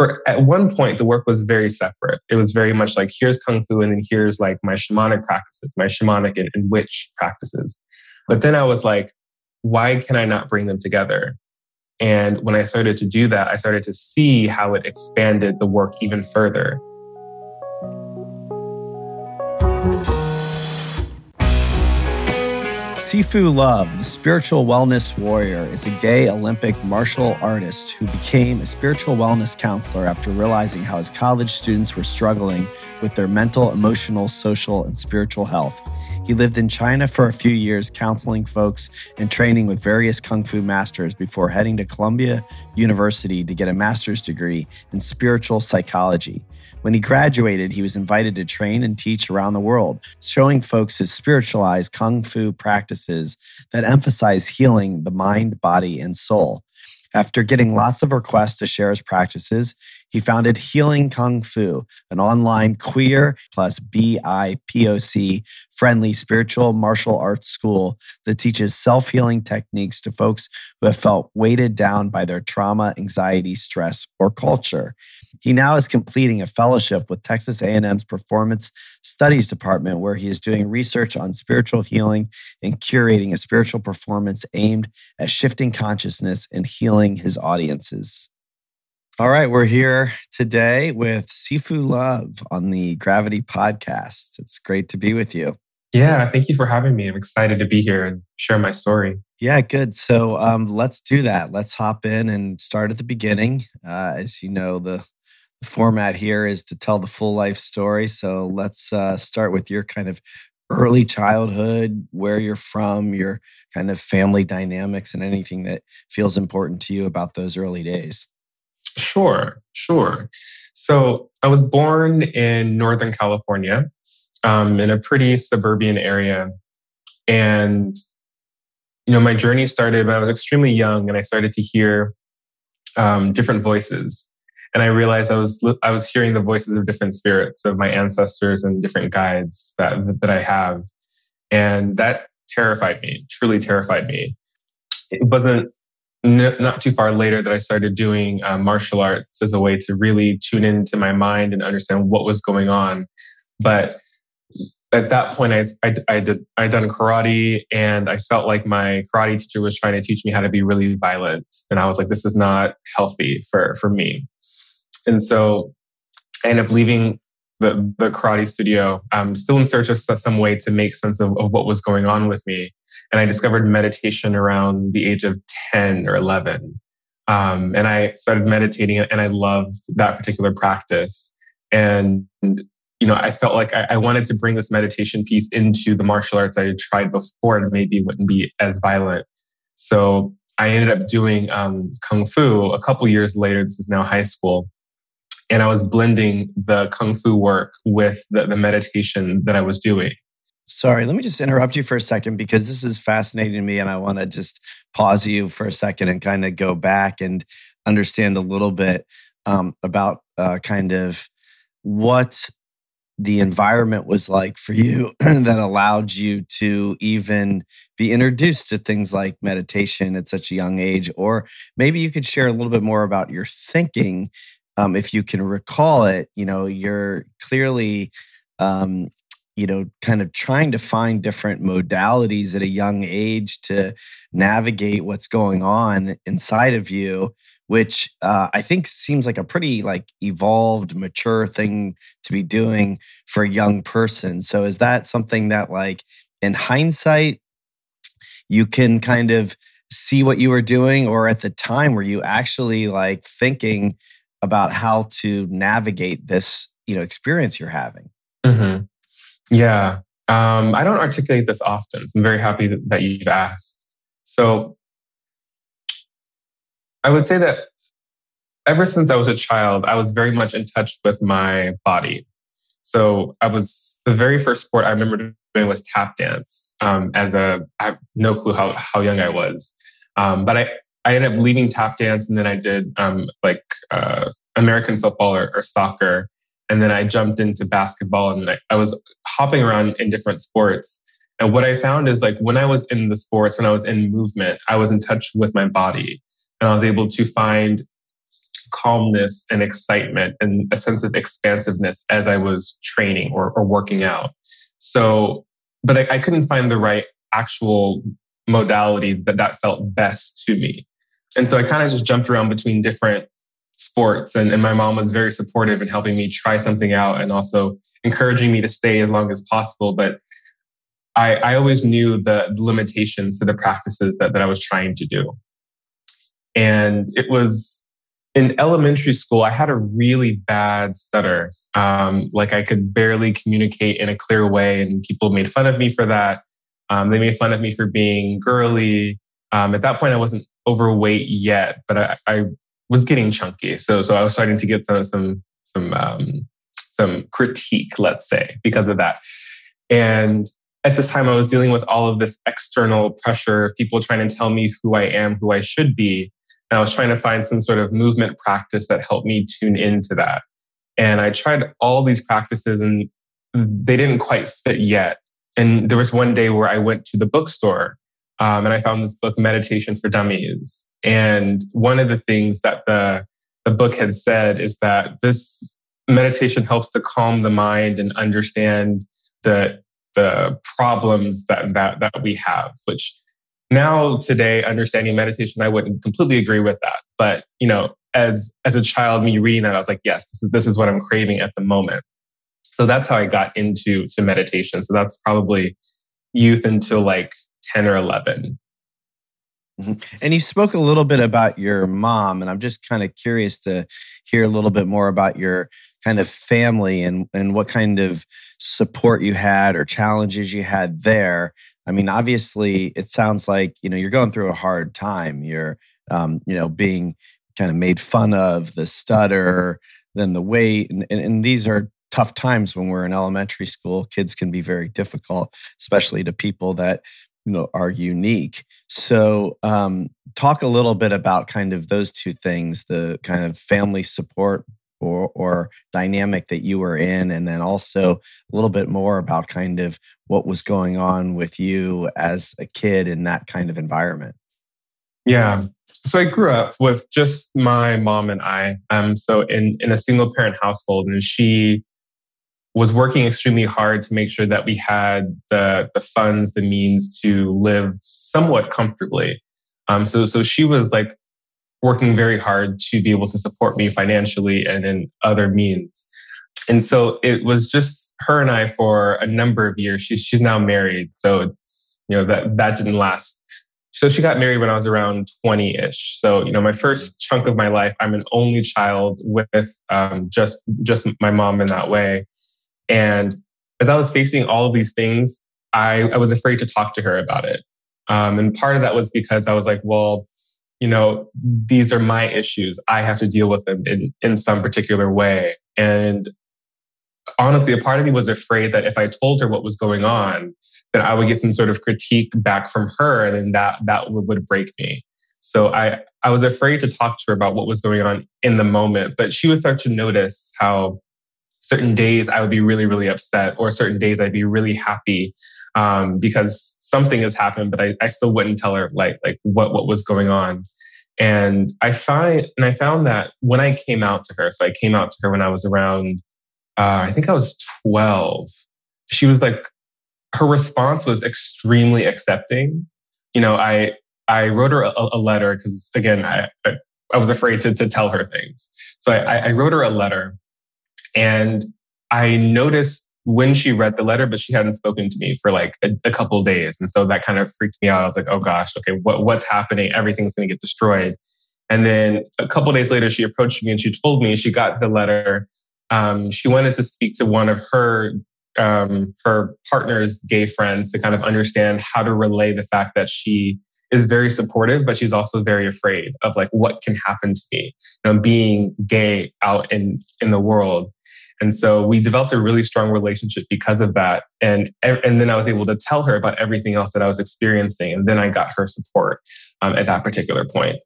for at one point the work was very separate. It was very much like here's kung fu and then here's like my shamanic practices, my shamanic and, and witch practices. But then I was like, why can I not bring them together? And when I started to do that, I started to see how it expanded the work even further. Sifu Love, the spiritual wellness warrior, is a gay Olympic martial artist who became a spiritual wellness counselor after realizing how his college students were struggling with their mental, emotional, social, and spiritual health. He lived in China for a few years, counseling folks and training with various kung fu masters before heading to Columbia University to get a master's degree in spiritual psychology. When he graduated, he was invited to train and teach around the world, showing folks his spiritualized kung fu practices that emphasize healing the mind, body, and soul. After getting lots of requests to share his practices, he founded Healing Kung Fu, an online queer plus BIPOC friendly spiritual martial arts school that teaches self-healing techniques to folks who have felt weighted down by their trauma, anxiety, stress, or culture. He now is completing a fellowship with Texas A&M's Performance Studies Department where he is doing research on spiritual healing and curating a spiritual performance aimed at shifting consciousness and healing his audiences. All right, we're here today with Sifu Love on the Gravity podcast. It's great to be with you. Yeah, thank you for having me. I'm excited to be here and share my story. Yeah, good. So um, let's do that. Let's hop in and start at the beginning. Uh, as you know, the, the, format here is to tell the full life story. So let's uh, start with your kind of early childhood, where you're from, your kind of family dynamics, and anything that feels important to you about those early days. Sure, sure. So I was born in Northern California um, in a pretty suburban area. And, you know, my journey started when I was extremely young and I started to hear um, different voices. And I realized I was I was hearing the voices of different spirits of my ancestors and different guides that that I have, and that terrified me. Truly terrified me. It wasn't n- not too far later that I started doing uh, martial arts as a way to really tune into my mind and understand what was going on. But at that point, I, I, I did I done karate, and I felt like my karate teacher was trying to teach me how to be really violent, and I was like, this is not healthy for for me. And so, I ended up leaving the the karate studio. I'm still in search of some way to make sense of, of what was going on with me, and I discovered meditation around the age of ten or eleven. Um, and I started meditating, and I loved that particular practice. And you know, I felt like I, I, wanted to bring this meditation piece into the martial arts I had tried before and maybe wouldn't be as violent. So I ended up doing um, Kung Fu a couple years later. This is now high school. And I was blending the Kung Fu work with the, the meditation that I was doing. Sorry, let me just interrupt you for a second because this is fascinating to me. And I want to just pause you for a second and kind of go back and understand a little bit um, about uh, kind of what the environment was like for you that allowed you to even be introduced to things like meditation at such a young age or maybe you could share a little bit more about your thinking um, if you can recall it you know you're clearly um, you know kind of trying to find different modalities at a young age to navigate what's going on inside of you which uh, I think seems like a pretty like evolved, mature thing to be doing for a young person. So is that something that like in hindsight you can kind of see what you were doing, or at the time were you actually like thinking about how to navigate this you know experience you're having? Mm-hmm. Yeah, um, I don't articulate this often. So I'm very happy that, you've asked. So I would say that ever since I was a child, I was very much in touch with my body. So I was the very first sport I remember doing was tap dance. Um, as a, I have no clue how how young I was, um, but I I ended up leaving tap dance and then I did um, like uh, American football or, or, soccer, and then I jumped into basketball and I, I was hopping around in different sports. And what I found is like when I was in the sports, when I was in movement, I was in touch with my body and I was able to find calmness and excitement and a sense of expansiveness as I was training or, or working out. So, but I, I couldn't find the right actual modality that that felt best to me. And so I kind of just jumped around between different sports. And, and my mom was very supportive in helping me try something out and also encouraging me to stay as long as possible. But I, I always knew the limitations to the practices that, that I was trying to do. And it was in elementary school, I had a really bad stutter. Um, like I could barely communicate in a clear way, and people made fun of me for that. Um, they made fun of me for being girly. Um, at that point, I wasn't overweight yet, but I, I, was getting chunky. So, so I was starting to get some some some um, some critique, let's say, because of that. And at this time, I was dealing with all of this external pressure, people trying to tell me who I am, who I should be. And I was trying to find some sort of movement practice that helped me tune into that. And I tried all these practices and they didn't quite fit yet. And there was one day where I went to the bookstore um, and I found this book, Meditation for Dummies. And one of the things that the, the book had said is that this meditation helps to calm the mind and understand the, the problems that, that, that we have, which now today, understanding meditation, I wouldn't completely agree with that. But, you know, as, as a child, me reading that, I was like, yes, this is, this is what I'm craving at the moment. So that's how I got into to meditation. So that's probably youth until like 10 or 11. Mm-hmm. And you spoke a little bit about your mom, and I'm just kind of curious to hear a little bit more about your kind of family and, and what kind of support you had or challenges you had there. I mean, obviously, it sounds like you know you're going through a hard time. You're, um, you know, being kind of made fun of, the stutter, then the weight, and, and, and these are tough times when we're in elementary school. Kids can be very difficult, especially to people that you know are unique. So um, talk a little bit about kind of those two things the kind of family support or, or dynamic that you were in and then also a little bit more about kind of what was going on with you as a kid in that kind of environment. Yeah. So i grew up with just my mom and i. Um so in in a single parent household and she was working extremely hard to make sure that we had the the funds, the means to live somewhat comfortably. Um, so so she was like working very hard to be able to support me financially and in other means. And so it was just her and I for a number of years. She's she's now married, so it's you know that that didn't last. So she got married when I was around 20 ish. So, you know, my first chunk of my life, I'm an only child with um, just just my mom in that way. And as I was facing all of these things, I, I was afraid to talk to her about it. Um, and part of that was because I was like, well, you know, these are my issues. I have to deal with them in, in some particular way. And honestly, a part of me was afraid that if I told her what was going on, that I would get some sort of critique back from her and then that, that would, would break me. So I, I was afraid to talk to her about what was going on in the moment, but she would start to notice how certain days I would be really, really upset, or certain days I'd be really happy um, because something has happened, but I, I still wouldn't tell her like like what what was going on. And I find and I found that when I came out to her, so I came out to her when I was around, uh, I think I was twelve. She was like, her response was extremely accepting. You know, I I wrote her a, a letter because again, I, I, I was afraid to to tell her things. So I, I wrote her a letter and I noticed when she read the letter, but she hadn't spoken to me for like a, a couple days. And so that kind of freaked me out. I was like, oh gosh, okay, what, what's happening? Everything's going to get destroyed. And then a couple days later, she approached me and she told me she got the letter. Um, she wanted to speak to one of her um, her partner's gay friends to kind of understand how to relay the fact that she is very supportive, but she's also very afraid of like what can happen to me, you know, being gay out in in the world. And so we developed a really strong relationship because of that. And and then I was able to tell her about everything else that I was experiencing, and then I got her support um, at that particular point.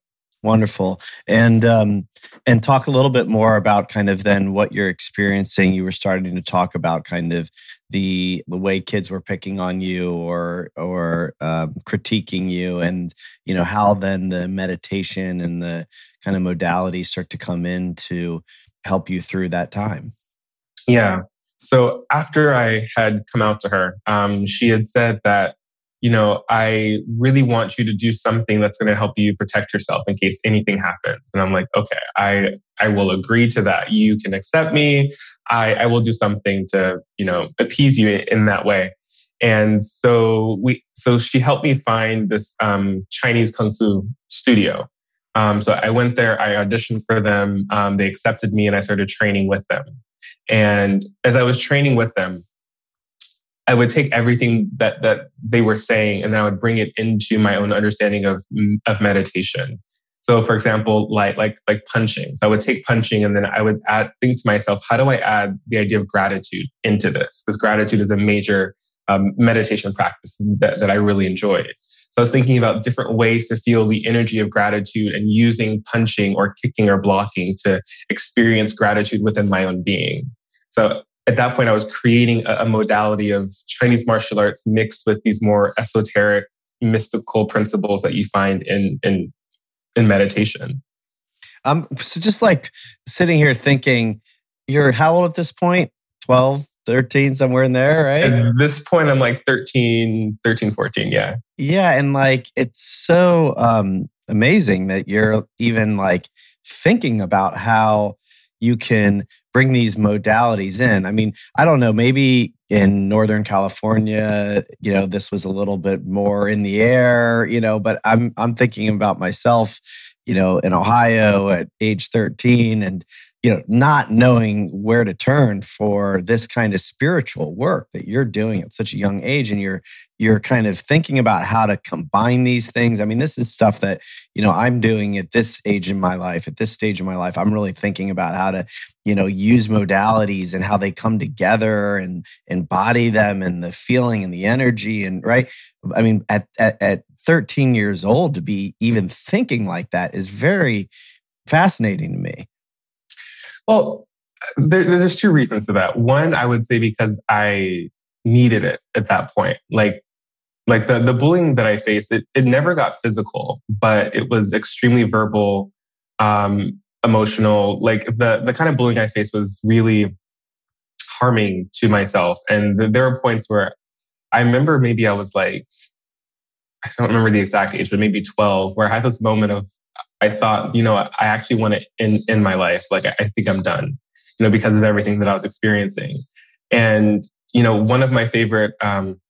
Wonderful, and um, and talk a little bit more about kind of then what you're experiencing. You were starting to talk about kind of the the way kids were picking on you or or um, critiquing you and you know how then the meditation and the kind of modalities start to come in to help you through that time yeah so after i had come out to her um, she had said that you know i really want you to do something that's going to help you protect yourself in case anything happens and i'm like okay i i will agree to that you can accept me I, I will do something to, you know, appease you in that way. And so we, so she helped me find this um, Chinese kung fu studio. Um, so I went there, I auditioned for them, um, they accepted me, and I started training with them. And as I was training with them, I would take everything that that they were saying, and I would bring it into my own understanding of of meditation. So for example, like like like punching. So I would take punching and then I would add think to myself, how do I add the idea of gratitude into this? Because gratitude is a major um, meditation practice that, that I really enjoyed. So I was thinking about different ways to feel the energy of gratitude and using punching or kicking or blocking to experience gratitude within my own being. So at that point, I was creating a, a modality of Chinese martial arts mixed with these more esoteric, mystical principles that you find in, in in meditation. Um, so just like sitting here thinking, you're how old at this point? 12, 13, somewhere in there, right? At this point, I'm like 13, 13, 14. Yeah. Yeah. And like, it's so um, amazing that you're even like thinking about how you can bring these modalities in. I mean, I don't know, maybe in Northern California, you know, this was a little bit more in the air, you know, but I'm I'm thinking about myself, you know, in Ohio at age 13 and you know, not knowing where to turn for this kind of spiritual work that you're doing at such a young age and you're you're kind of thinking about how to combine these things. I mean, this is stuff that, you know, I'm doing at this age in my life, at this stage in my life. I'm really thinking about how to, you know, use modalities and how they come together and embody them and the feeling and the energy and right. I mean, at at, at 13 years old to be even thinking like that is very fascinating to me. Well, there, there's two reasons to that. One, I would say because I needed it at that point. Like, like the, the bullying that I faced, it, it never got physical, but it was extremely verbal, um, emotional. Like the, the kind of bullying I faced was really harming to myself. And the, there were points where I remember maybe I was like, I don't remember the exact age, but maybe 12, where I had this moment of I thought, you know, I actually want it in in my life. Like I, I think I'm done, you know, because of everything that I was experiencing. And you know, one of my favorite, um,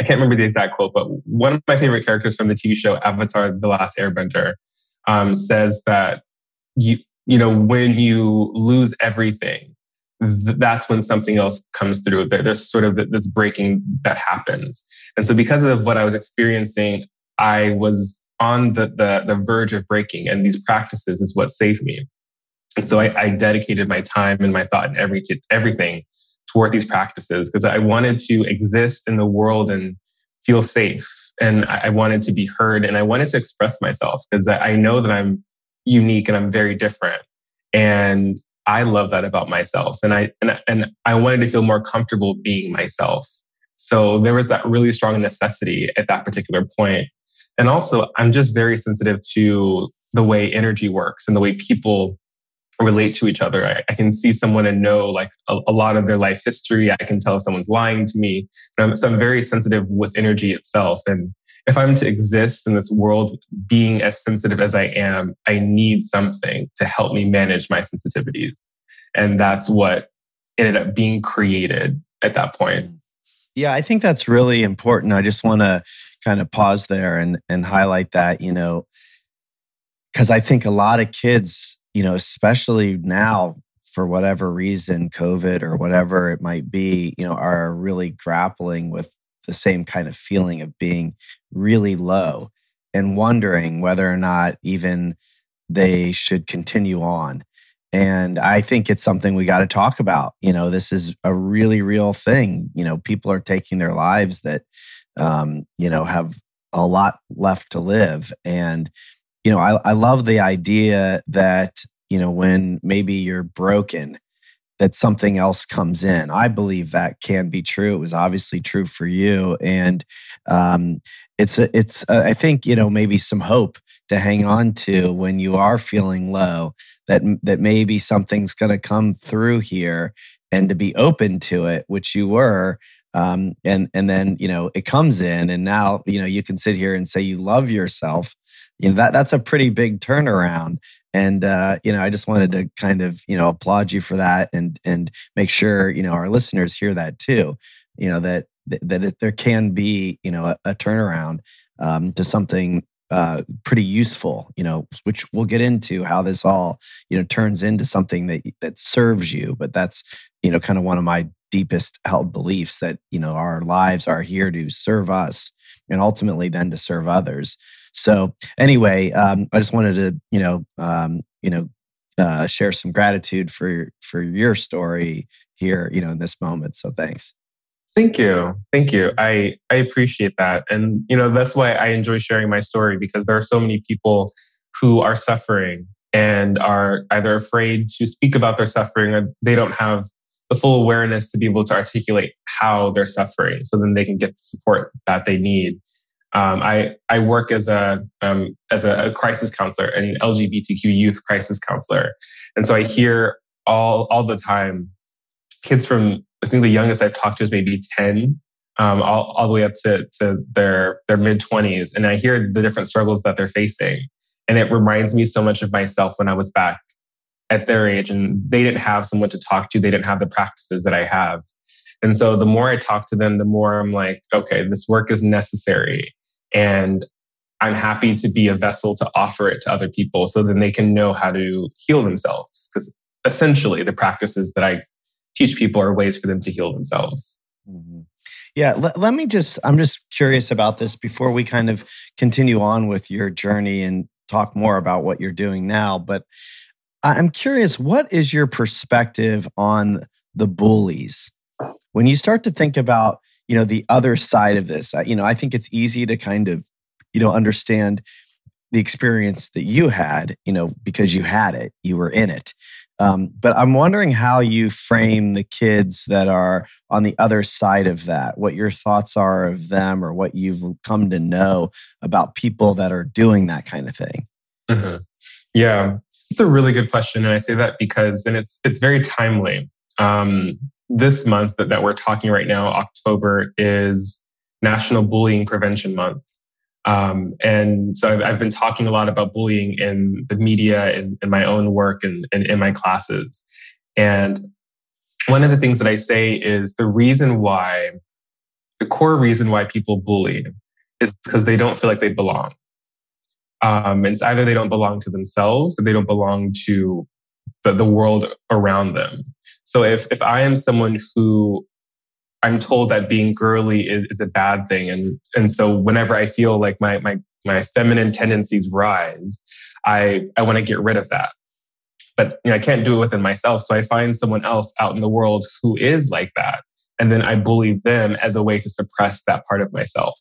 I can't remember the exact quote, but one of my favorite characters from the TV show Avatar: The Last Airbender um, says that you, you know, when you lose everything, th- that's when something else comes through. There, there's sort of this breaking that happens, and so because of what I was experiencing, I was on the, the, the verge of breaking. And these practices is what saved me. And so I, I dedicated my time and my thought and every, everything toward these practices because I wanted to exist in the world and feel safe. And I wanted to be heard and I wanted to express myself because I know that I'm unique and I'm very different. And I love that about myself. And I, and, and I wanted to feel more comfortable being myself. So there was that really strong necessity at that particular point and also, I'm just very sensitive to the way energy works and the way people relate to each other. I, I can see someone and know like a, a, lot of their life history. I can tell if someone's lying to me. I'm, so I'm very sensitive with energy itself. And if I'm to exist in this world being as sensitive as I am, I need something to help me manage my sensitivities. And that's what ended up being created at that point. Yeah, I think that's really important. I just want to kind of pause there and and highlight that, you know, because I think a lot of kids, you know, especially now for whatever reason, COVID or whatever it might be, you know, are really grappling with the same kind of feeling of being really low and wondering whether or not even they should continue on. And I think it's something we got to talk about. You know, this is a really real thing. You know, people are taking their lives that um, you know, have a lot left to live. And, you know, I, I love the idea that, you know, when maybe you're broken that something else comes in. I believe that can be true. It was obviously true for you, and um, it's a, it's a, I think you know maybe some hope to hang on to when you are feeling low. That that maybe something's going to come through here, and to be open to it, which you were. Um, and and then you know it comes in, and now you know you can sit here and say you love yourself. You know that that's a pretty big turnaround and uh, you know i just wanted to kind of you know applaud you for that and and make sure you know our listeners hear that too you know that that it, there can be you know a, a turnaround um, to something uh, pretty useful you know which we'll get into how this all you know turns into something that that serves you but that's you know kind of one of my deepest held beliefs that you know our lives are here to serve us and ultimately then to serve others so anyway, um, I just wanted to, you know, um, you know, uh, share some gratitude for for your story here, you know, in this moment. So thanks. Thank you. Thank you. I, I appreciate that. And, you know, that's why I enjoy sharing my story because there are so many people who are suffering and are either afraid to speak about their suffering or they don't have the full awareness to be able to articulate how they're suffering so then they can get the support that they need. Um, I I work as a um, as a, a, crisis counselor, an LGBTQ youth crisis counselor, and so I hear all all the time kids from I think the youngest I've talked to is maybe ten, um, all all the way up to to their their mid twenties, and I hear the different struggles that they're facing, and it reminds me so much of myself when I was back at their age, and they didn't have someone to talk to, they didn't have the practices that I have. And so the more I talk to them, the more I'm like, okay, this work is necessary. And I'm happy to be a vessel to offer it to other people so then they can know how to heal themselves. Because essentially, the practices that I teach people are ways for them to heal themselves. Mm-hmm. Yeah, let, let me just, I'm just curious about this before we kind of continue on with your journey and talk more about what you're doing now. But I'm curious, what is your perspective on the bullies? When you start to think about you know the other side of this you know i think it's easy to kind of you know understand the experience that you had you know because you had it you were in it um, but i'm wondering how you frame the kids that are on the other side of that what your thoughts are of them or what you've come to know about people that are doing that kind of thing mm-hmm. yeah it's a really good question and i say that because and it's it's very timely um, this month that, that we're talking right now, October, is National Bullying Prevention Month. Um, and so I've, I've, been talking a lot about bullying in the media and in my own work and, and in my classes. And one of the things that I say is the reason why, the core reason why people bully is because they don't feel like they belong. Um, it's either they don't belong to themselves or they don't belong to the, the world around them. So if if I am someone who I'm told that being girly is, is a bad thing, and and so whenever I feel like my my my feminine tendencies rise, I I want to get rid of that. But you know, I can't do it within myself, so I find someone else out in the world who is like that, and then I bully them as a way to suppress that part of myself.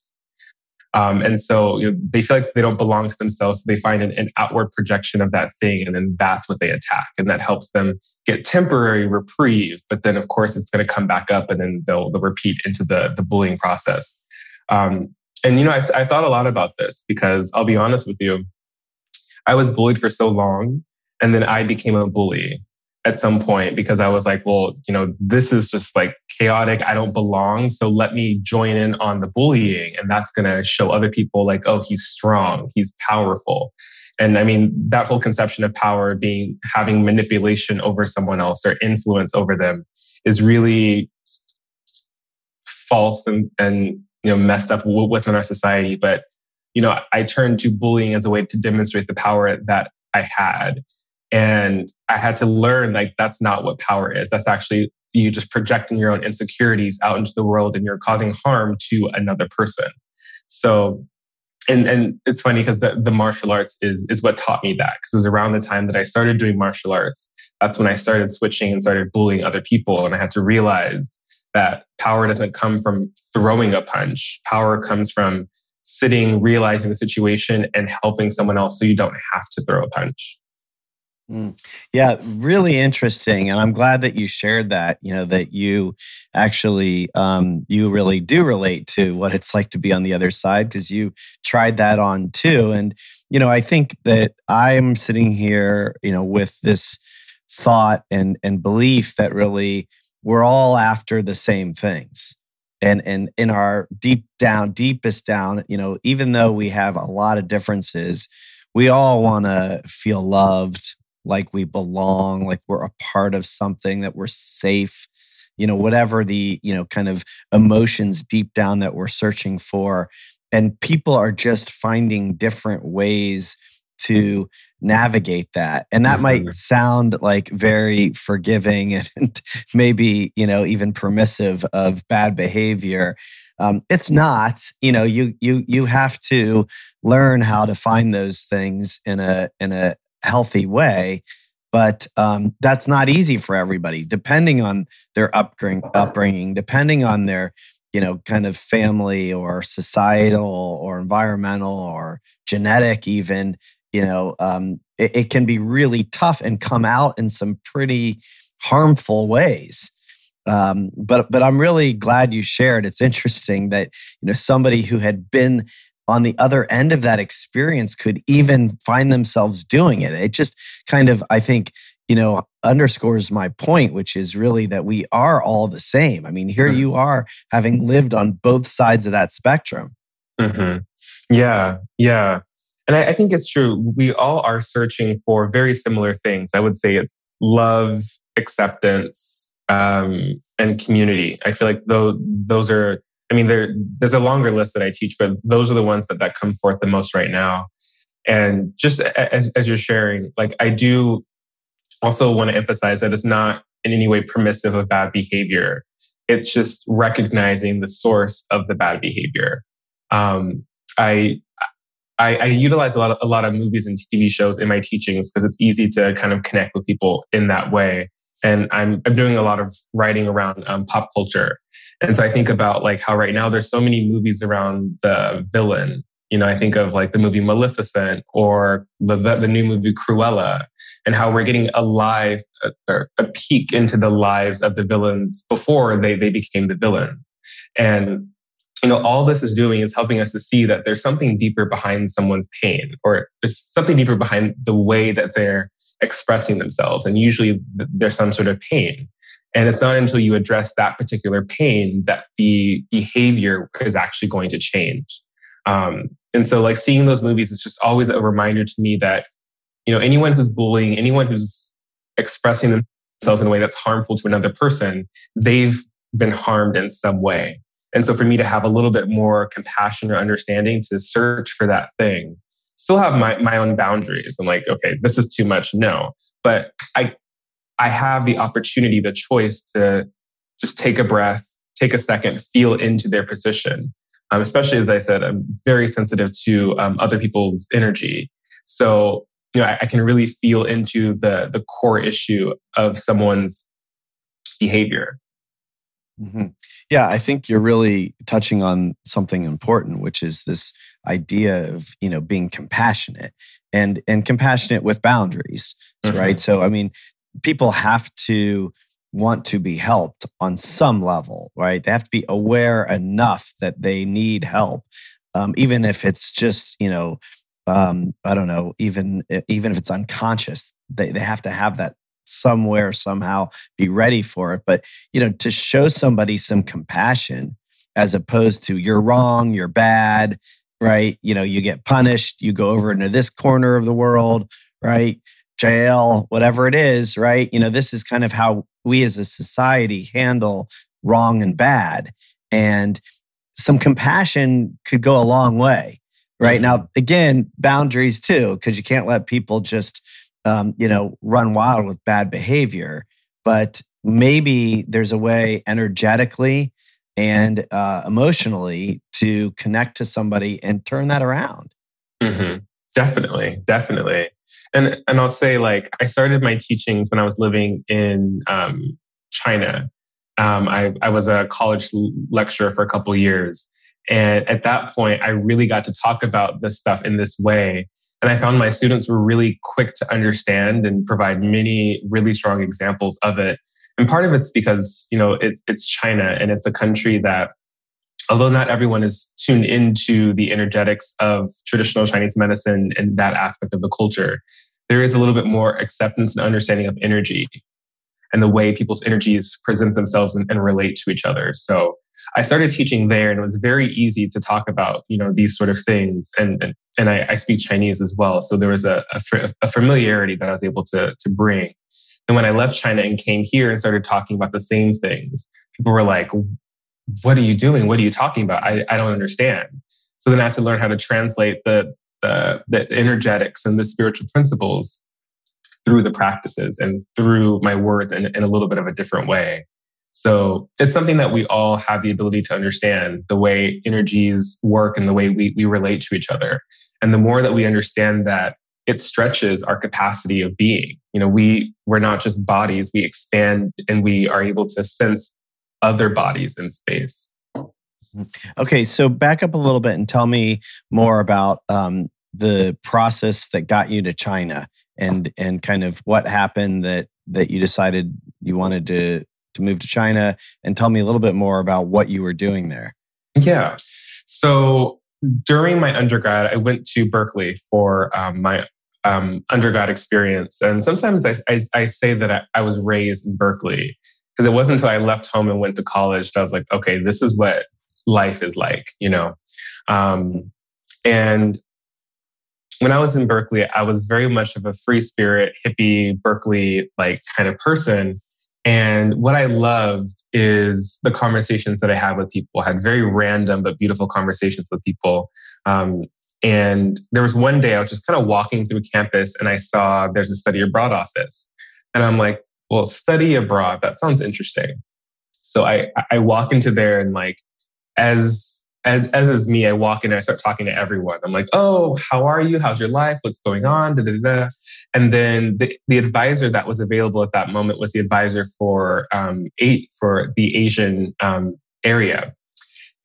Um, and so you know, they feel like they don't belong to themselves. So they find an, an, outward projection of that thing, and then that's what they attack. And that helps them get temporary reprieve. But then, of course, it's going to come back up, and then they'll, they'll repeat into the, the bullying process. Um, and, you know, I've, I've thought a lot about this because I'll be honest with you, I was bullied for so long, and then I became a bully at some point because I was like, well, you know, this is just like chaotic. I don't belong. So let me join in on the bullying. And that's going to show other people like, oh, he's strong, he's powerful. And I mean, that whole conception of power being having manipulation over someone else or influence over them is really false and, and you know, messed up within our society. But, you know, I turned to bullying as a way to demonstrate the power that I had and I had to learn like that's not what power is. That's actually you just projecting your own insecurities out into the world and you're causing harm to another person. So and and it's funny because the, the martial arts is is what taught me that because it was around the time that I started doing martial arts. That's when I started switching and started bullying other people. And I had to realize that power doesn't come from throwing a punch. Power comes from sitting, realizing the situation, and helping someone else so you don't have to throw a punch. Mm. Yeah, really interesting, and I'm glad that you shared that. You know that you actually um, you really do relate to what it's like to be on the other side because you tried that on too. And you know, I think that I'm sitting here, you know, with this thought and and belief that really we're all after the same things. And and in our deep down, deepest down, you know, even though we have a lot of differences, we all want to feel loved like we belong, like we're a part of something, that we're safe, you know, whatever the, you know, kind of emotions deep down that we're searching for. And people are just finding different ways to navigate that. And that mm-hmm. might sound like very forgiving and maybe, you know, even permissive of bad behavior. Um, it's not, you know, you you you have to learn how to find those things in a in a healthy way. But um, that's not easy for everybody, depending on their upbringing, upbringing, depending on their, you know, kind of family or societal or environmental or genetic, even. You know, um, it, it can be really tough and come out in some pretty harmful ways. Um, but but I'm really glad you shared. It's interesting that you know somebody who had been on the other end of that experience could even find themselves doing it. It just kind of, I think, you know, underscores my point, which is really that we are all the same. I mean, here mm-hmm. you are having lived on both sides of that spectrum. Mm-hmm. Yeah, yeah. And I, I, think it's true. We all are searching for very similar things. I would say it's love, acceptance, um, and community. I feel like those, those are I mean, there there's a longer list that I teach, but those are the ones that that come forth the most right now. And just as as you're sharing, like I do also want to emphasize that it's not in any way permissive of bad behavior. It's just recognizing the source of the bad behavior. Um, I, I, I utilize a lot of a lot of movies and TV shows in my teachings because it's easy to kind of connect with people in that way. And I'm I'm doing a lot of writing around um, pop culture and so I think about like how right now there's so many movies around the villain. You know, I think of like the movie Maleficent or the, the, the new movie Cruella and how we're getting a live, a, a peek into the lives of the villains before they, they became the villains. And you know, all this is doing is helping us to see that there's something deeper behind someone's pain, or there's something deeper behind the way that they're expressing themselves. And usually there's some sort of pain. And it's not until you address that particular pain that the behavior is actually going to change. Um, and so, like seeing those movies is just always a reminder to me that, you know, anyone who's bullying, anyone who's expressing themselves in a way that's harmful to another person, they've been harmed in some way. And so, for me to have a little bit more compassion or understanding to search for that thing, still have my, my own boundaries. I'm like, okay, this is too much. No. But I I have the opportunity, the choice to just take a breath, take a second, feel into their position. Um, especially as I said, I'm very sensitive to um, other people's energy. So, you know, I, I, can really feel into the the core issue of someone's behavior. Mm-hmm. Yeah, I think you're really touching on something important, which is this idea of you know being compassionate and and compassionate with boundaries, mm-hmm. right? So, I mean, people have to want to be helped on some level, right? They have to be aware enough that they need help, um, even if it's just you know, um, I don't know, even even if it's unconscious, they they have to have that somewhere somehow be ready for it. But you know, to show somebody some compassion as opposed to you're wrong, you're bad, right? You know, you get punished, you go over into this corner of the world, right? jail, whatever it is, right? You know, this is kind of how we as a society handle wrong and bad. And some compassion could go a long way, right? Mm-hmm. Now, again, boundaries too, because you can't let people just, um, you know, run wild with bad behavior. But maybe there's a way energetically and uh, emotionally to connect to somebody and turn that around. Mm-hmm. Definitely, definitely. And and I'll say like I started my teachings when I was living in um, China. Um, I I was a college lecturer for a couple years, and at that point, I really got to talk about this stuff in this way. And I found my students were really quick to understand and provide many really strong examples of it. And part of it's because, you know, it's, it's China and it's a country that, although not everyone is tuned into the energetics of traditional Chinese medicine and that aspect of the culture, there is a little bit more acceptance and understanding of energy and the way people's energies present themselves and, and relate to each other. So I started teaching there, and it was very easy to talk about you know these sort of things. And and, and I, I speak Chinese as well, so there was a, a, a familiarity that I was able to to bring. And when I left China and came here and started talking about the same things, people were like, "What are you doing? What are you talking about? I, I don't understand." So then I had to learn how to translate the the, the energetics and the spiritual principles through the practices and through my words in, in a little bit of a different way. So it's something that we all have the ability to understand the way energies work and the way we, we relate to each other. And the more that we understand that, it stretches our capacity of being. You know, we we're not just bodies, we expand and we are able to sense other bodies in space. Mm-hmm. Okay, so back up a little bit and tell me more about um, the process that got you to China and and kind of what happened that that you decided you wanted to to move to China and tell me a little bit more about what you were doing there. Yeah. So during my undergrad, I went to Berkeley for um, my um, undergrad experience. And sometimes I, I, I say that I, I, was raised in Berkeley because it wasn't until I left home and went to college that I was like, okay, this is what life is like, you know? Um, and when I was in Berkeley, I was very much of a free spirit, hippie, Berkeley like kind of person. And what I loved is the conversations that I had with people. I had very random but beautiful conversations with people. Um, and there was one day I was just kind of walking through campus and I saw there's a study abroad office. And I'm like, well, study abroad, that sounds interesting. So I, I walk into there and like, as as as is me, I walk in and I start talking to everyone. I'm like, "Oh, how are you? How's your life? What's going on?" Da, da, da. And then the, the advisor that was available at that moment was the advisor for um, eight for the Asian um, area,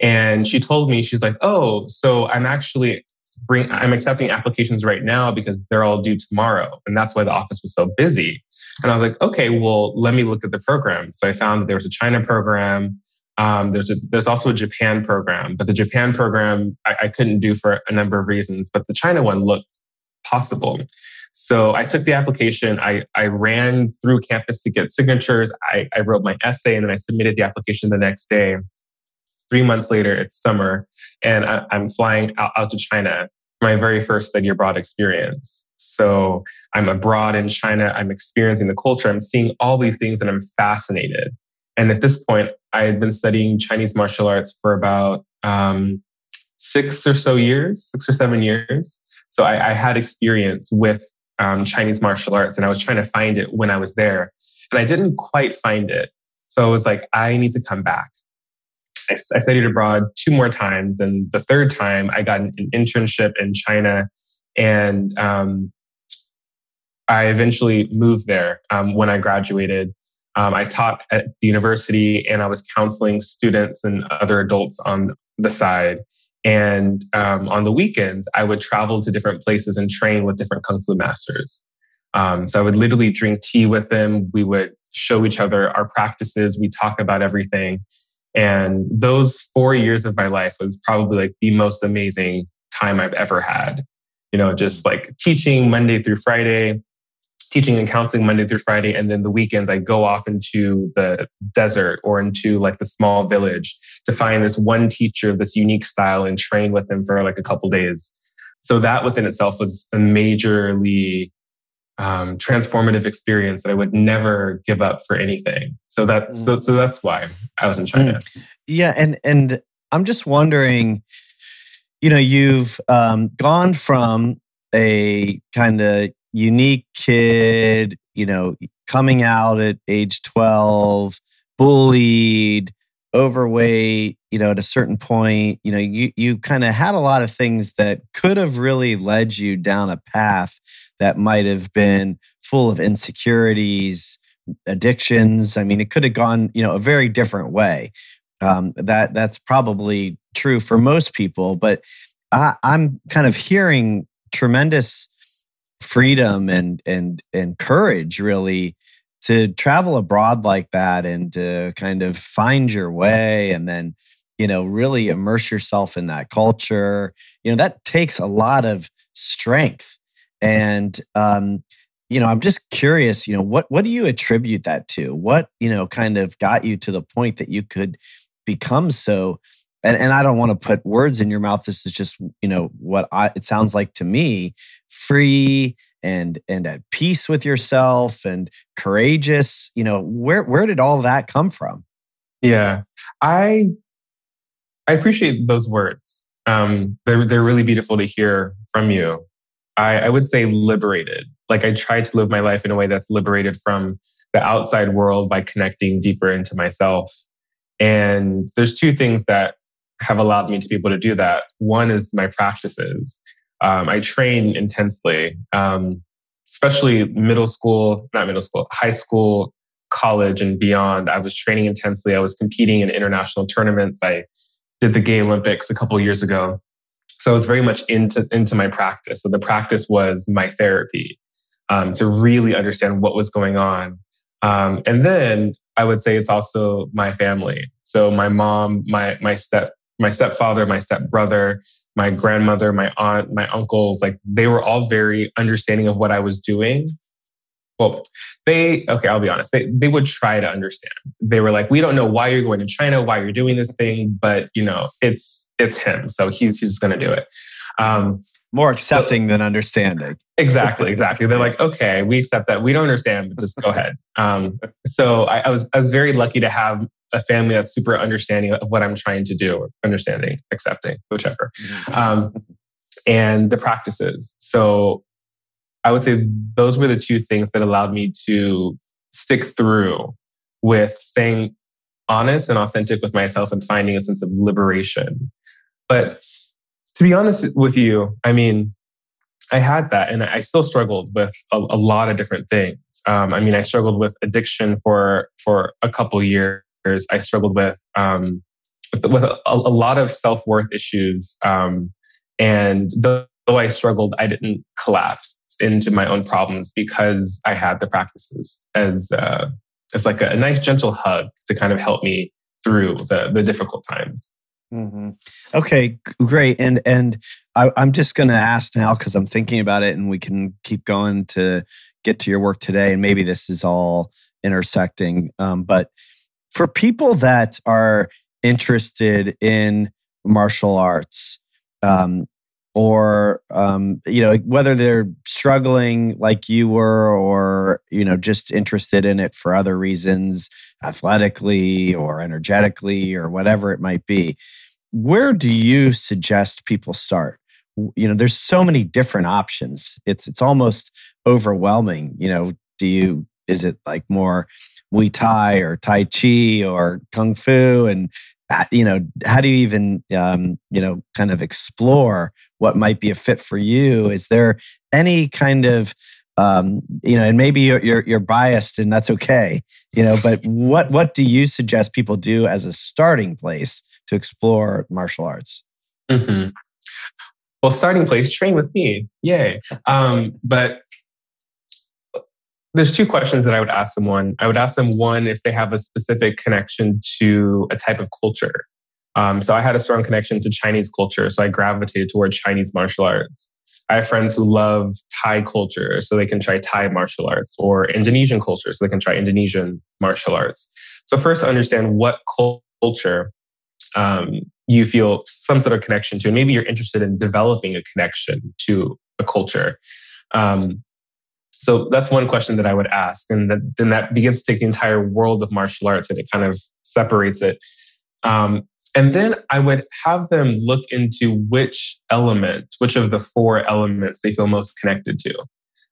and she told me she's like, "Oh, so I'm actually bring I'm accepting applications right now because they're all due tomorrow, and that's why the office was so busy." And I was like, "Okay, well, let me look at the program." So I found that there was a China program. Um, there's a, there's also a Japan program, but the Japan program I, I couldn't do for a number of reasons. But the China one looked possible. So I took the application. I, I ran through campus to get signatures. I, I wrote my essay and then I submitted the application the next day. Three months later, it's summer, and I, am flying out, out to China for my very first study abroad experience. So I'm abroad in China. I'm experiencing the culture. I'm seeing all these things and I'm fascinated. And at this point, I had been studying Chinese martial arts for about um, six or so years, six or seven years. So I, I had experience with um, Chinese martial arts, and I was trying to find it when I was there, and I didn't quite find it. So I was like, I need to come back. I, I studied abroad two more times, and the third time I got an, an internship in China, and um, I eventually moved there um, when I graduated um, I taught at the university and I was counseling students and other adults on the side. And um, on the weekends, I would travel to different places and train with different Kung Fu masters. Um, so I would literally drink tea with them. We would show each other our practices. We talk about everything. And those four years of my life was probably like the most amazing time I've ever had. You know, just like teaching Monday through Friday, teaching and counseling Monday through Friday. And then the weekends, I go off into the desert or into like the small village to find this one teacher of this unique style and train with them for like a couple days. So that within itself was a majorly um, transformative experience that I would never give up for anything. So that's so, so that's why I was in China. Mm. Yeah, and and I'm just wondering, you know, you've um, gone from a kind of unique kid, you know, coming out at age 12, bullied, overweight, you know, at a certain point, you know, you you kind of had a lot of things that could have really led you down a path that might have been full of insecurities, addictions. I mean, it could have gone, you know, a very different way. Um, that that's probably true for most people, but I, I'm kind of hearing tremendous freedom and and and courage really to travel abroad like that and to kind of find your way and then you know really immerse yourself in that culture you know that takes a lot of strength and um you know i'm just curious you know what what do you attribute that to what you know kind of got you to the point that you could become so and, and I don't want to put words in your mouth. This is just, you know, what I, it sounds like to me, free and and at peace with yourself and courageous. You know, where where did all that come from? Yeah, I I appreciate those words. Um, they're they're really beautiful to hear from you. I, I would say liberated. Like I try to live my life in a way that's liberated from the outside world by connecting deeper into myself. And there's two things that have allowed me to be able to do that. One is my practices. Um, I train intensely, um, especially middle school, not middle school, high school, college, and beyond. I was training intensely. I was competing in international tournaments. I did the Gay Olympics a couple years ago. So I was very much into, into my practice. So the practice was my therapy um, to really understand what was going on. Um, and then I would say it's also my family. So my mom, my my step my stepfather, my stepbrother, my grandmother, my aunt, my uncles, like they were all very understanding of what I was doing. Well, they, okay, I'll be honest, they, they would try to understand. They were like, we don't know why you're going to China, why you're doing this thing, but you know, it's, it's him. So he's, he's going to do it. Um, More accepting than understanding. Exactly, exactly. They're like, okay, we accept that. We don't understand, but just go ahead. Um, so I, I was, I was very lucky to have a family that's super understanding of what I'm trying to do, understanding, accepting, whichever. Mm-hmm. Um, and the practices. So I would say those were the two things that allowed me to stick through with staying honest and authentic with myself and finding a sense of liberation. But to be honest with you, I mean, I had that and I still struggled with a, a lot of different things. Um, I mean, I struggled with addiction for for a couple years. I struggled with um, with, with a, a, lot of self worth issues, um, and though, though I struggled, I didn't collapse into my own problems because I had the practices as uh, as like a, a nice gentle hug to kind of help me through the the difficult times. Mm-hmm. Okay, great. And and I, am just going to ask now because I'm thinking about it, and we can keep going to get to your work today. And maybe this is all intersecting. Um, but for people that are interested in martial arts, um, or um, you know whether they're struggling like you were or you know just interested in it for other reasons athletically or energetically or whatever it might be where do you suggest people start? You know there's so many different options. It's it's almost overwhelming you know do you is it like more Muay Thai or Tai Chi or Kung Fu? And, uh, you know, how do you even, um, you know, kind of explore what might be a fit for you? Is there any kind of, um, you know, and maybe you're, you're, you're biased and that's okay, you know, but what, what do you suggest people do as a starting place to explore martial arts? Mm-hmm. Well, starting place, train with me. Yay. Um, but there's two questions that I would ask someone. I would ask them one if they have a specific connection to a type of culture. Um, so I had a strong connection to Chinese culture, so I gravitated toward Chinese martial arts. I have friends who love Thai culture, so they can try Thai martial arts, or Indonesian culture, so they can try Indonesian martial arts. So first, understand what culture um, you feel some sort of connection to, and maybe you're interested in developing a connection to a culture. Um, so that's one question that I would ask. And that, then that begins to take the entire world of martial arts and it kind of separates it. Um, and then I would have them look into which element, which of the four elements they feel most connected to.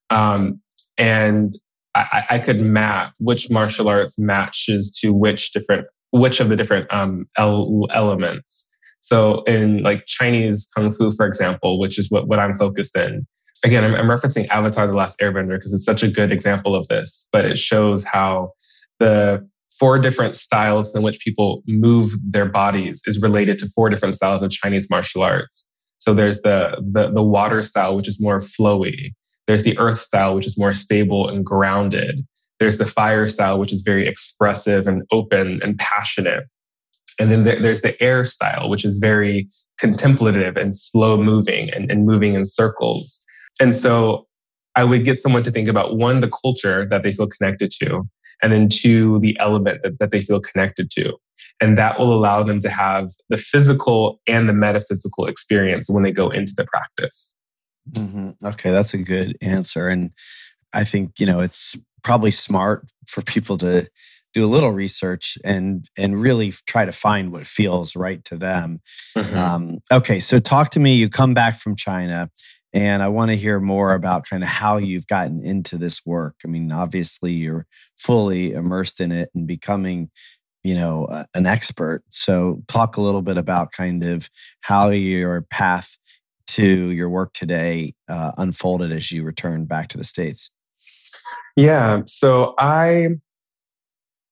Um, and I, I, could map which martial arts matches to which different, which of the different um, elements. So in like Chinese Kung Fu, for example, which is what, what I'm focused in, again, I'm, I'm referencing Avatar The Last Airbender because it's such a good example of this, but it shows how the four different styles in which people move their bodies is related to four different styles of Chinese martial arts. So there's the, the, the water style, which is more flowy. There's the earth style, which is more stable and grounded. There's the fire style, which is very expressive and open and passionate. And then there's the air style, which is very contemplative and slow moving and, and moving in circles. And so I would get someone to think about one, the culture that they feel connected to, and then two, the element that, that they feel connected to. And that will allow them to have the physical and the metaphysical experience when they go into the practice. Mm-hmm. Okay, that's a good answer. And I think, you know, it's probably smart for people to do a little research and and really try to find what feels right to them. Mm-hmm. Um, okay, so talk to me. You come back from China, and I want to hear more about kind of how you've gotten into this work. I mean, obviously, you're fully immersed in it and becoming, you know, uh, an expert. So, talk a little bit about kind of how your path to your work today uh, unfolded as you returned back to the states. Yeah. So I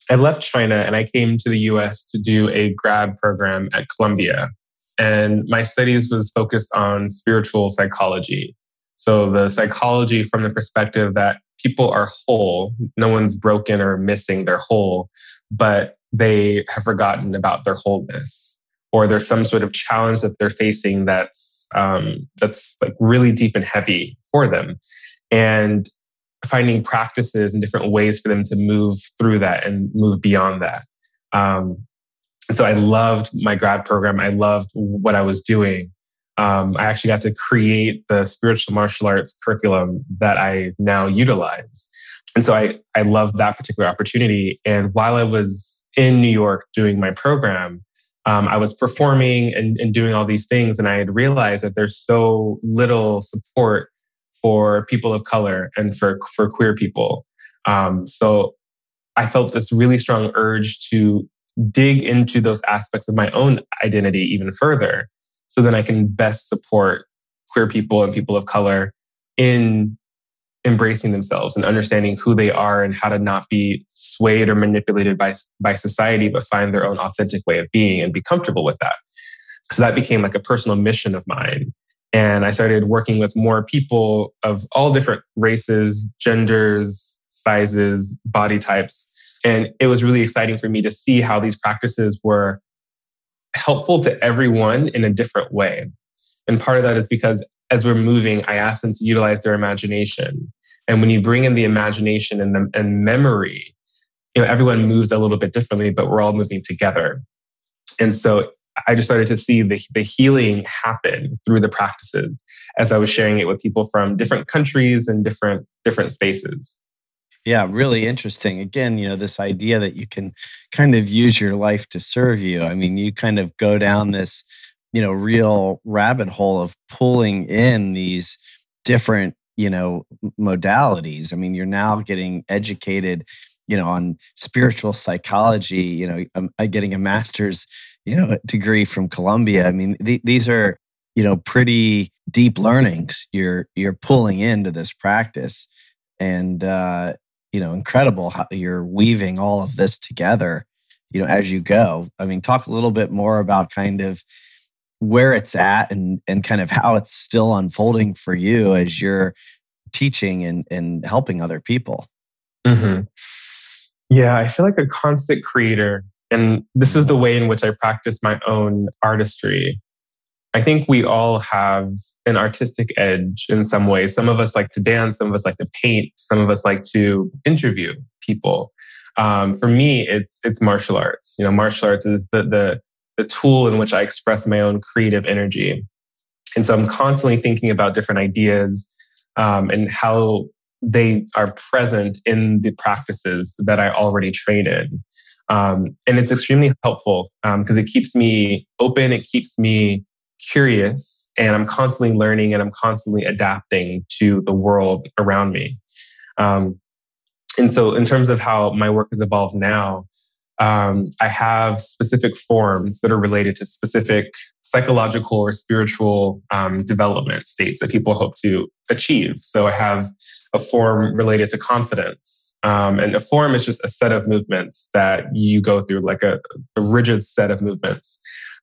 I left China and I came to the US to do a grad program at Columbia. And my studies was focused on spiritual psychology. So the psychology from the perspective that people are whole, no one's broken or missing, they're whole, but they have forgotten about their wholeness. Or there's some sort of challenge that they're facing that's um, that's like really deep and heavy for them. And finding practices and different ways for them to move through that and move beyond that. Um, and so I loved my grad program. I loved what I was doing. Um, I actually got to create the spiritual martial arts curriculum that I now utilize. And so I, I loved that particular opportunity. And while I was in New York doing my program, um, I was performing and, and doing all these things. And I had realized that there's so little support for people of color and for, for queer people. Um, so I felt this really strong urge to dig into those aspects of my own identity even further so then I can best support queer people and people of color in embracing themselves and understanding who they are and how to not be swayed or manipulated by, by society, but find their own authentic way of being and be comfortable with that. So that became like a personal mission of mine. And I started working with more people of all different races, genders, sizes, body types. And it was really exciting for me to see how these practices were helpful to everyone in a different way. And part of that is because as we're moving, I ask them to utilize their imagination. And when you bring in the imagination and, the, and memory, you know, everyone moves a little bit differently, but we're all moving together. And so I just started to see the, the healing happen through the practices as I was sharing it with people from different countries and different different spaces. Yeah, really interesting. Again, you know, this idea that you can kind of use your life to serve you. I mean, you kind of go down this, you know, real rabbit hole of pulling in these different, you know, modalities. I mean, you're now getting educated, you know, on spiritual psychology, you know, um, uh, getting a master's you know degree from Columbia. I mean, th- these are you know pretty deep learnings you're you're pulling into this practice, and uh, you know incredible how you're weaving all of this together. You know, as you go. I mean, talk a little bit more about kind of where it's at and and kind of how it's still unfolding for you as you're teaching and and helping other people. Mm-hmm. Yeah, I feel like a constant creator and this is the way in which I practice my own artistry. I think we all have an artistic edge in some ways. Some of us like to dance, some of us like to paint, some of us like to interview people. Um, for me, it's it's martial arts. You know, martial arts is the the the tool in which I express my own creative energy. And so I'm constantly thinking about different ideas um, and how they are present in the practices that I already train in. Um, and it's extremely helpful because um, it keeps me open, it keeps me curious, and I'm constantly learning and I'm constantly adapting to the world around me. Um, and so, in terms of how my work has evolved now, um, I have specific forms that are related to specific psychological or spiritual um, development states that people hope to achieve. So I have a form related to confidence, um, and a form is just a set of movements that you go through, like a, a rigid set of movements.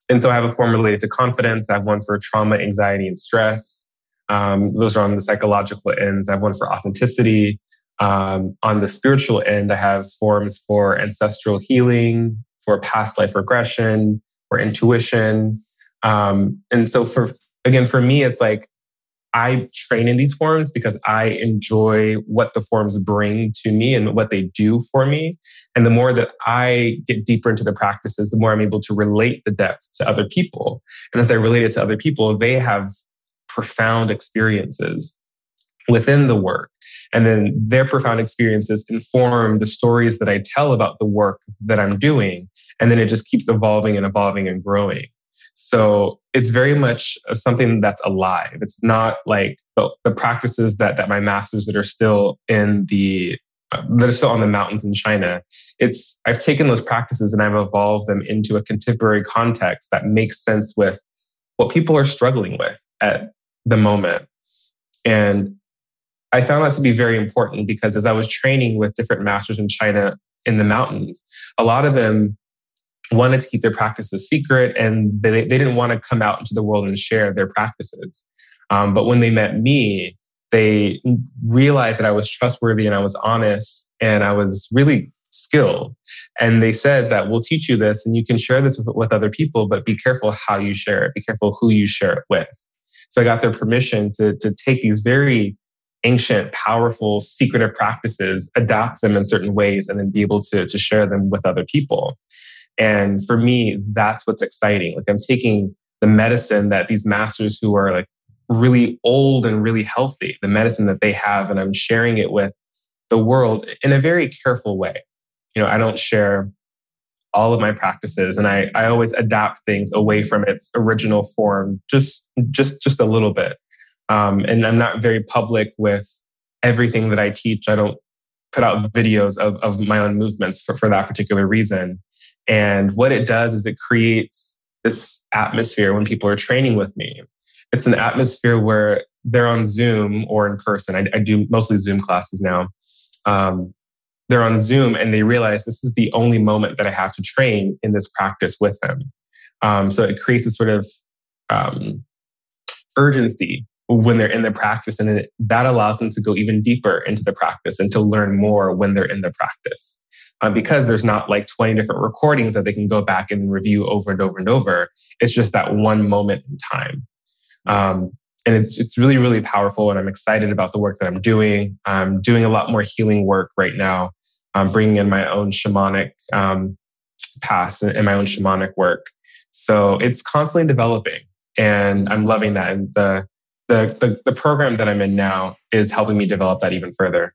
And so I have a form related to confidence. I have one for trauma, anxiety, and stress. Um, those are on the psychological ends. I have one for authenticity. Um, on the spiritual end, I have forms for ancestral healing, for past life regression, for intuition. Um, and so, for again, for me, it's like I train in these forms because I enjoy what the forms bring to me and what they do for me. And the more that I get deeper into the practices, the more I'm able to relate the depth to other people. And as I relate it to other people, they have profound experiences within the work. And then their profound experiences inform the stories that I tell about the work that I'm doing. And then it just keeps evolving and evolving and growing. So it's very much something that's alive. It's not like the, the practices that that my masters that are still in the uh, that are still on the mountains in China. It's I've taken those practices and I've evolved them into a contemporary context that makes sense with what people are struggling with at the moment. And I found that to be very important because as I was training with different masters in China in the mountains, a lot of them wanted to keep their practices secret and they, they didn't want to come out into the world and share their practices. Um, but when they met me, they realized that I was trustworthy and I was honest and I was really skilled. And they said that we'll teach you this and you can share this with, with other people, but be careful how you share it, be careful who you share it with. So I got their permission to, to take these very ancient, powerful, secretive practices, adapt them in certain ways, and then be able to, to share them with other people. And for me, that's what's exciting. Like I'm taking the medicine that these masters who are like really old and really healthy, the medicine that they have, and I'm sharing it with the world in a very careful way. You know, I don't share all of my practices and I, I always adapt things away from its original form just just just a little bit um, and i'm not very public with everything that i teach i don't put out videos of, of my own movements for, for that particular reason and what it does is it creates this atmosphere when people are training with me. It's an atmosphere where they're on Zoom or in person. I, I do mostly Zoom classes now. Um, they're on Zoom and they realize this is the only moment that I have to train in this practice with them. Um, so it creates a sort of um, urgency when they're in the practice, and it, that allows them to go even deeper into the practice and to learn more when they're in the practice uh, because there's not like 20 different recordings that they can go back and review over and over and over. It's just that one moment in time. Um, and it's, it's really, really powerful. And I'm excited about the work that I'm doing. I'm doing a lot more healing work right now. I'm bringing in my own shamanic um, past and my own shamanic work. So it's constantly developing and I'm loving that. And the, the, the, the program that I'm in now is helping me develop that even further.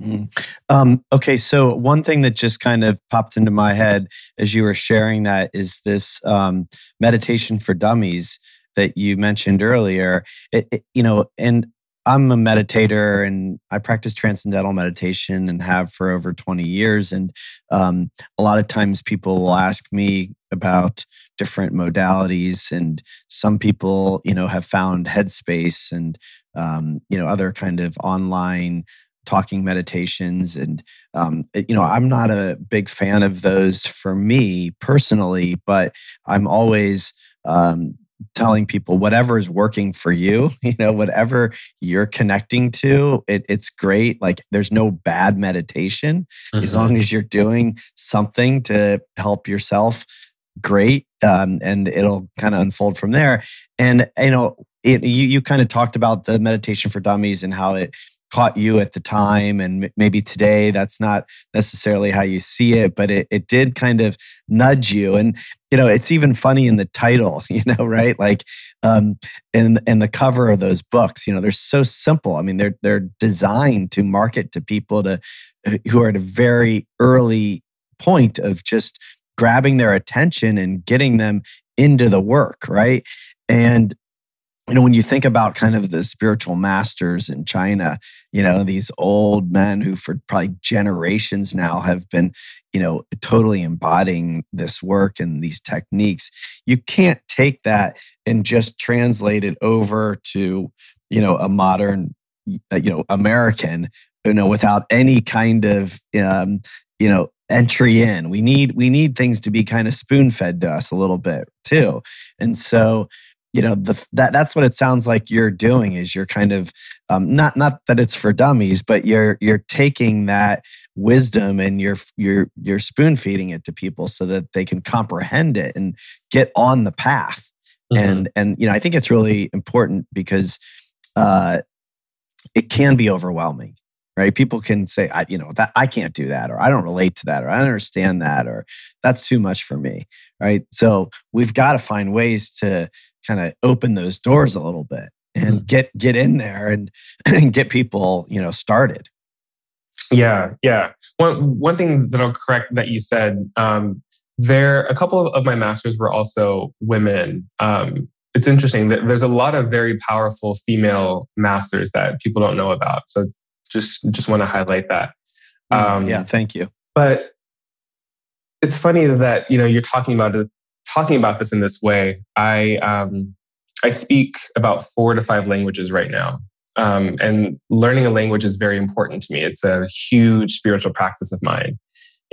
Mm. Um, okay, so one thing that just kind of popped into my head as you were sharing that is this um, meditation for dummies that you mentioned earlier. It, it, you know, and I'm a meditator and I practice transcendental meditation and have for over 20 years. And um, a lot of times people will ask me about different modalities, and some people, you know, have found Headspace and um, you know other kind of online talking meditations and um, you know i'm not a big fan of those for me personally but i'm always um, telling people whatever is working for you you know whatever you're connecting to it, it's great like there's no bad meditation mm-hmm. as long as you're doing something to help yourself great um, and it'll kind of unfold from there and you know it, you, you kind of talked about the meditation for dummies and how it caught you at the time and maybe today that's not necessarily how you see it but it, it did kind of nudge you. And you know it's even funny in the title you know right? Like um and and the cover of those books you know they're so simple. I mean they're they're designed to market to people to who are at a very early point of just grabbing their attention and getting them into the work right? And you know, when you think about kind of the spiritual masters in China, you know, these old men who for probably generations now have been, you know, totally embodying this work and these techniques, you can't take that and just translate it over to, you know, a modern, you know, American, you know, without any kind of, um, you know, entry in. We need we need things to be kind of spoon fed to us a little bit too. And so, you know, the that that's what it sounds like you're doing is you're kind of um, not not that it's for dummies, but you're you're taking that wisdom and you're you're you're spoon feeding it to people so that they can comprehend it and get on the path. Mm-hmm. And and you know, I think it's really important because uh, it can be overwhelming right people can say i you know that i can't do that or i don't relate to that or i don't understand that or that's too much for me right so we've got to find ways to kind of open those doors a little bit and mm-hmm. get get in there and, and get people you know started yeah yeah one one thing that i'll correct that you said um there a couple of, of my masters were also women um it's interesting that there's a lot of very powerful female masters that people don't know about so just just want to highlight that. Mm, um, yeah, thank you. But it's funny that you know you're talking about it, talking about this in this way. I um, I speak about four to five languages right now, um, and learning a language is very important to me. It's a huge spiritual practice of mine.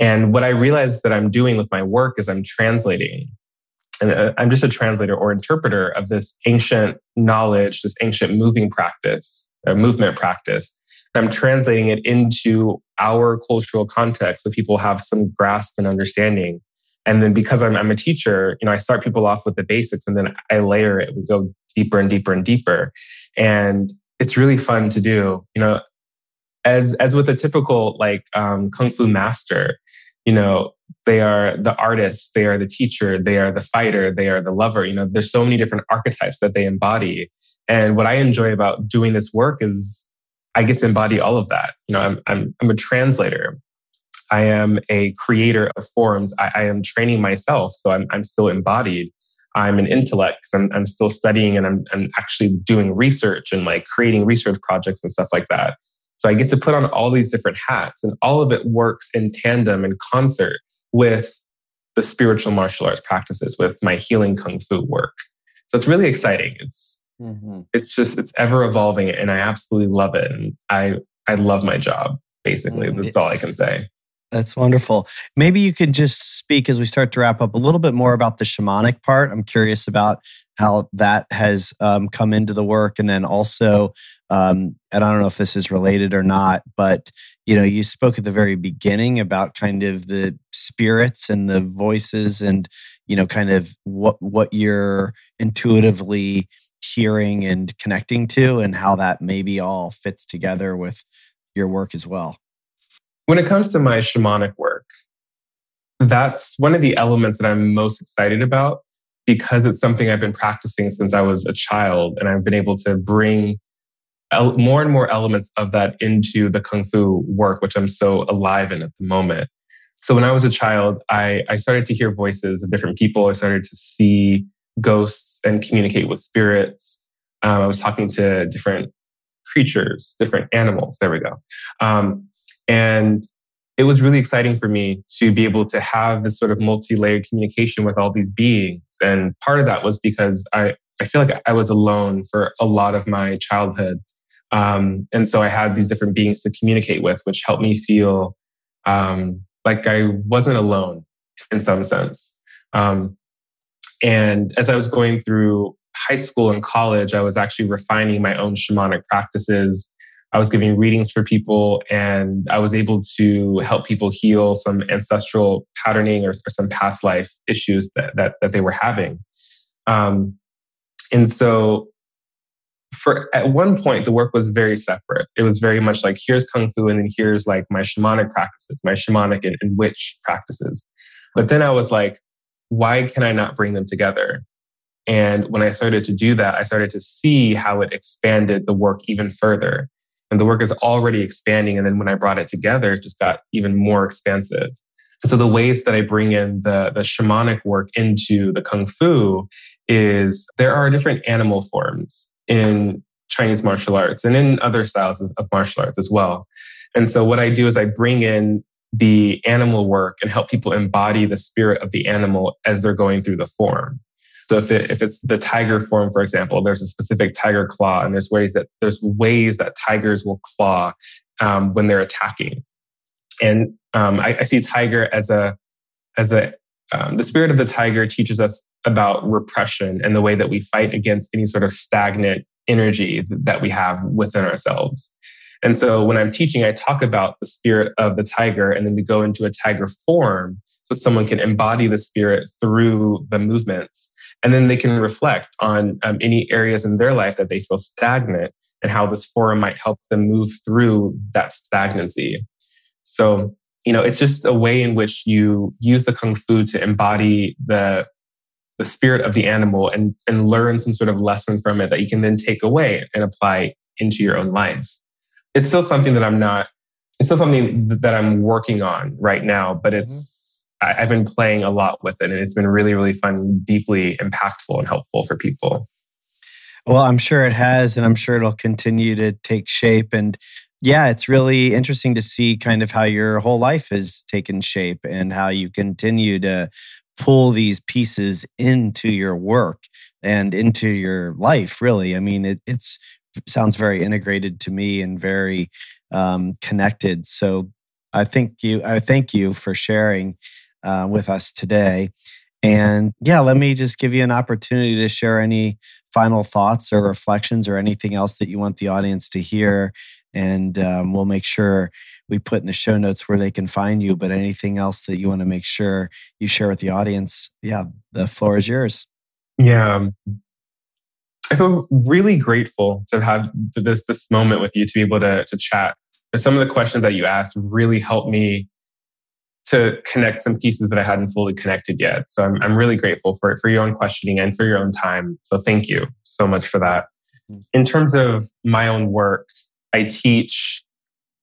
And what I realize that I'm doing with my work is I'm translating. And uh, I'm just a translator or interpreter of this ancient knowledge, this ancient moving practice, a movement practice And I'm translating it into our cultural context so people have some grasp and understanding. And then because I'm, I'm a teacher, you know, I start people off with the basics and then I layer it. We go deeper and deeper and deeper. And it's really fun to do. You know, as as with a typical like um, kung fu master, you know, they are the artist, they are the teacher, they are the fighter, they are the lover. You know, there's so many different archetypes that they embody. And what I enjoy about doing this work is I get to embody all of that. You know, I'm, I'm, I'm a translator. I am a creator of forms. I, I am training myself. So I'm, I'm still embodied. I'm an intellect because I'm, I'm still studying and I'm, I'm actually doing research and like creating research projects and stuff like that. So I get to put on all these different hats and all of it works in tandem and concert with the spiritual martial arts practices, with my healing kung fu work. So it's really exciting. It's Mm-hmm. It's just it's ever evolving, and I absolutely love it. And I I love my job. Basically, mm-hmm. that's all I can say. That's wonderful. Maybe you could just speak as we start to wrap up a little bit more about the shamanic part. I'm curious about how that has um, come into the work, and then also, um, and I don't know if this is related or not, but you know, you spoke at the very beginning about kind of the spirits and the voices, and you know, kind of what what you're intuitively hearing and connecting to and how that maybe all fits together with your work as well? When it comes to my shamanic work, that's one of the elements that I'm most excited about because it's something I've been practicing since I was a child. And I've been able to bring more and more elements of that into the Kung Fu work, which I'm so alive in at the moment. So when I was a child, I, I started to hear voices of different people. I started to see ghosts and communicate with spirits. Um, I was talking to different creatures, different animals. There we go. Um, and it was really exciting for me to be able to have this sort of multi-layered communication with all these beings. And part of that was because I, I feel like I was alone for a lot of my childhood. Um, and so I had these different beings to communicate with, which helped me feel um, like I wasn't alone in some sense. Um, and as I was going through high school and college, I was actually refining my own shamanic practices. I was giving readings for people, and I was able to help people heal some ancestral patterning or, or some past life issues that, that, that they were having. Um, and so, for at one point, the work was very separate. It was very much like here's kung fu, and then here's like my shamanic practices, my shamanic and, and witch practices. But then I was like, why can I not bring them together? And when I started to do that, I started to see how it expanded the work even further. And the work is already expanding. And then when I brought it together, it just got even more expansive. So the ways that I bring in the, the shamanic work into the Kung Fu is there are different animal forms in Chinese martial arts and in other styles of, of martial arts as well. And so what I do is I bring in the animal work and help people embody the spirit of the animal as they're going through the form. So if, it, if it's the tiger form, for example, there's a specific tiger claw, and there's ways that there's ways that tigers will claw um, when they're attacking. And um, I, I, see tiger as a as a um, the spirit of the tiger teaches us about repression and the way that we fight against any sort of stagnant energy that we have within ourselves. And so when I'm teaching, I talk about the spirit of the tiger, and then we go into a tiger form so someone can embody the spirit through the movements. And then they can reflect on um, any areas in their life that they feel stagnant and how this forum might help them move through that stagnancy. So, you know, it's just a way in which you use the kung fu to embody the the spirit of the animal and, and learn some sort of lesson from it that you can then take away and apply into your own life. It's still something that I'm not, it's still something that I'm working on right now, but mm-hmm. it's. I, I've been playing a lot with it and it's been really, really fun, deeply impactful and helpful for people. Well, I'm sure it has, and I'm sure it'll continue to take shape. And yeah, it's really interesting to see kind of how your whole life has taken shape and how you continue to pull these pieces into your work and into your life really i mean it it's sounds very integrated to me and very um, connected so i thank you i thank you for sharing uh, with us today and yeah let me just give you an opportunity to share any final thoughts or reflections or anything else that you want the audience to hear and um, we'll make sure we put in the show notes where they can find you. But anything else that you want to make sure you share with the audience, yeah, the floor is yours. Yeah. Um, I feel really grateful to have this this moment with you to be able to to chat. But some of the questions that you asked really helped me to connect some pieces that I hadn't fully connected yet. So I'm I'm really grateful for it, for your own questioning and for your own time. So thank you so much for that. In terms of my own work, I teach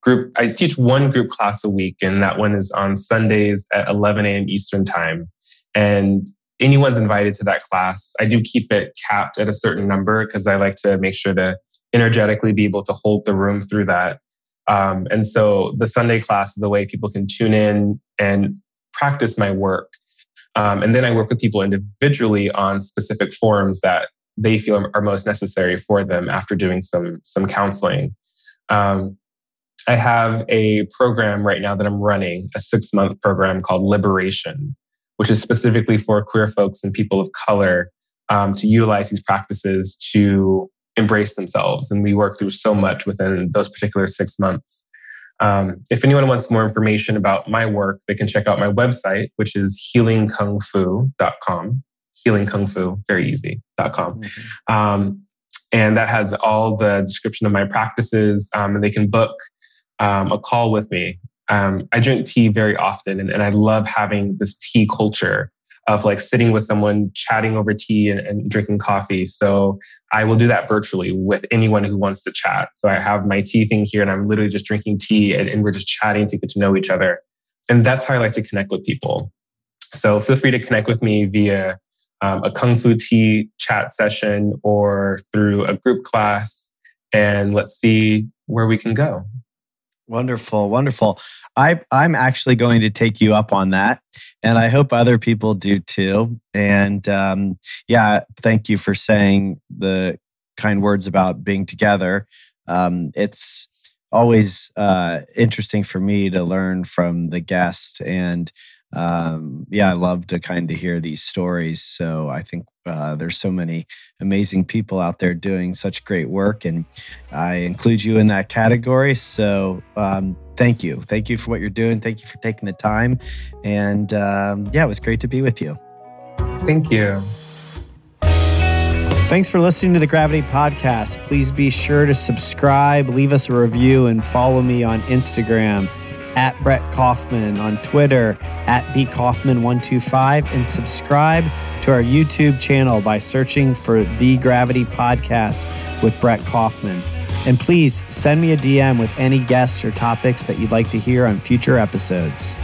group i teach one group class a week and that one is on sundays at 11 a.m eastern time and anyone's invited to that class i do keep it capped at a certain number because i like to make sure to energetically be able to hold the room through that um, and so the sunday class is a way people can tune in and practice my work um, and then i work with people individually on specific forms that they feel are most necessary for them after doing some some counseling um, I have a program right now that I'm running, a six month program called Liberation, which is specifically for queer folks and people of color um, to utilize these practices to embrace themselves. And we work through so much within those particular six months. Um, if anyone wants more information about my work, they can check out my website, which is healingkungfu.com. Healing Kung Fu, very easy.com. Mm-hmm. Um, and that has all the description of my practices, um, and they can book um, a call with me. Um, I drink tea very often, and, and, I love having this tea culture of like sitting with someone, chatting over tea and, and, drinking coffee. So I will do that virtually with anyone who wants to chat. So I have my tea thing here, and I'm literally just drinking tea, and, and we're just chatting to get to know each other. And that's how I like to connect with people. So feel free to connect with me via um, a Kung Fu Tea chat session or through a group class, and let's see where we can go. Wonderful, wonderful. I I'm actually going to take you up on that, and I hope other people do too. And um, yeah, thank you for saying the kind words about being together. Um, it's always uh, interesting for me to learn from the guest and um, yeah, I love to kind of hear these stories. So I think uh, there's so many amazing people out there doing such great work, and I include you in that category. So um, thank you, thank you for what you're doing. Thank you for taking the time, and um, yeah, it was great to be with you. Thank you. Thanks for listening to the Gravity Podcast. Please be sure to subscribe, leave us a review, and follow me on Instagram at Brett Kaufman, on Twitter at bkaufman125, and subscribe to our YouTube channel by searching for The Gravity Podcast with Brett Kaufman. And please send me a DM with any guests or topics that you'd like to hear on future episodes.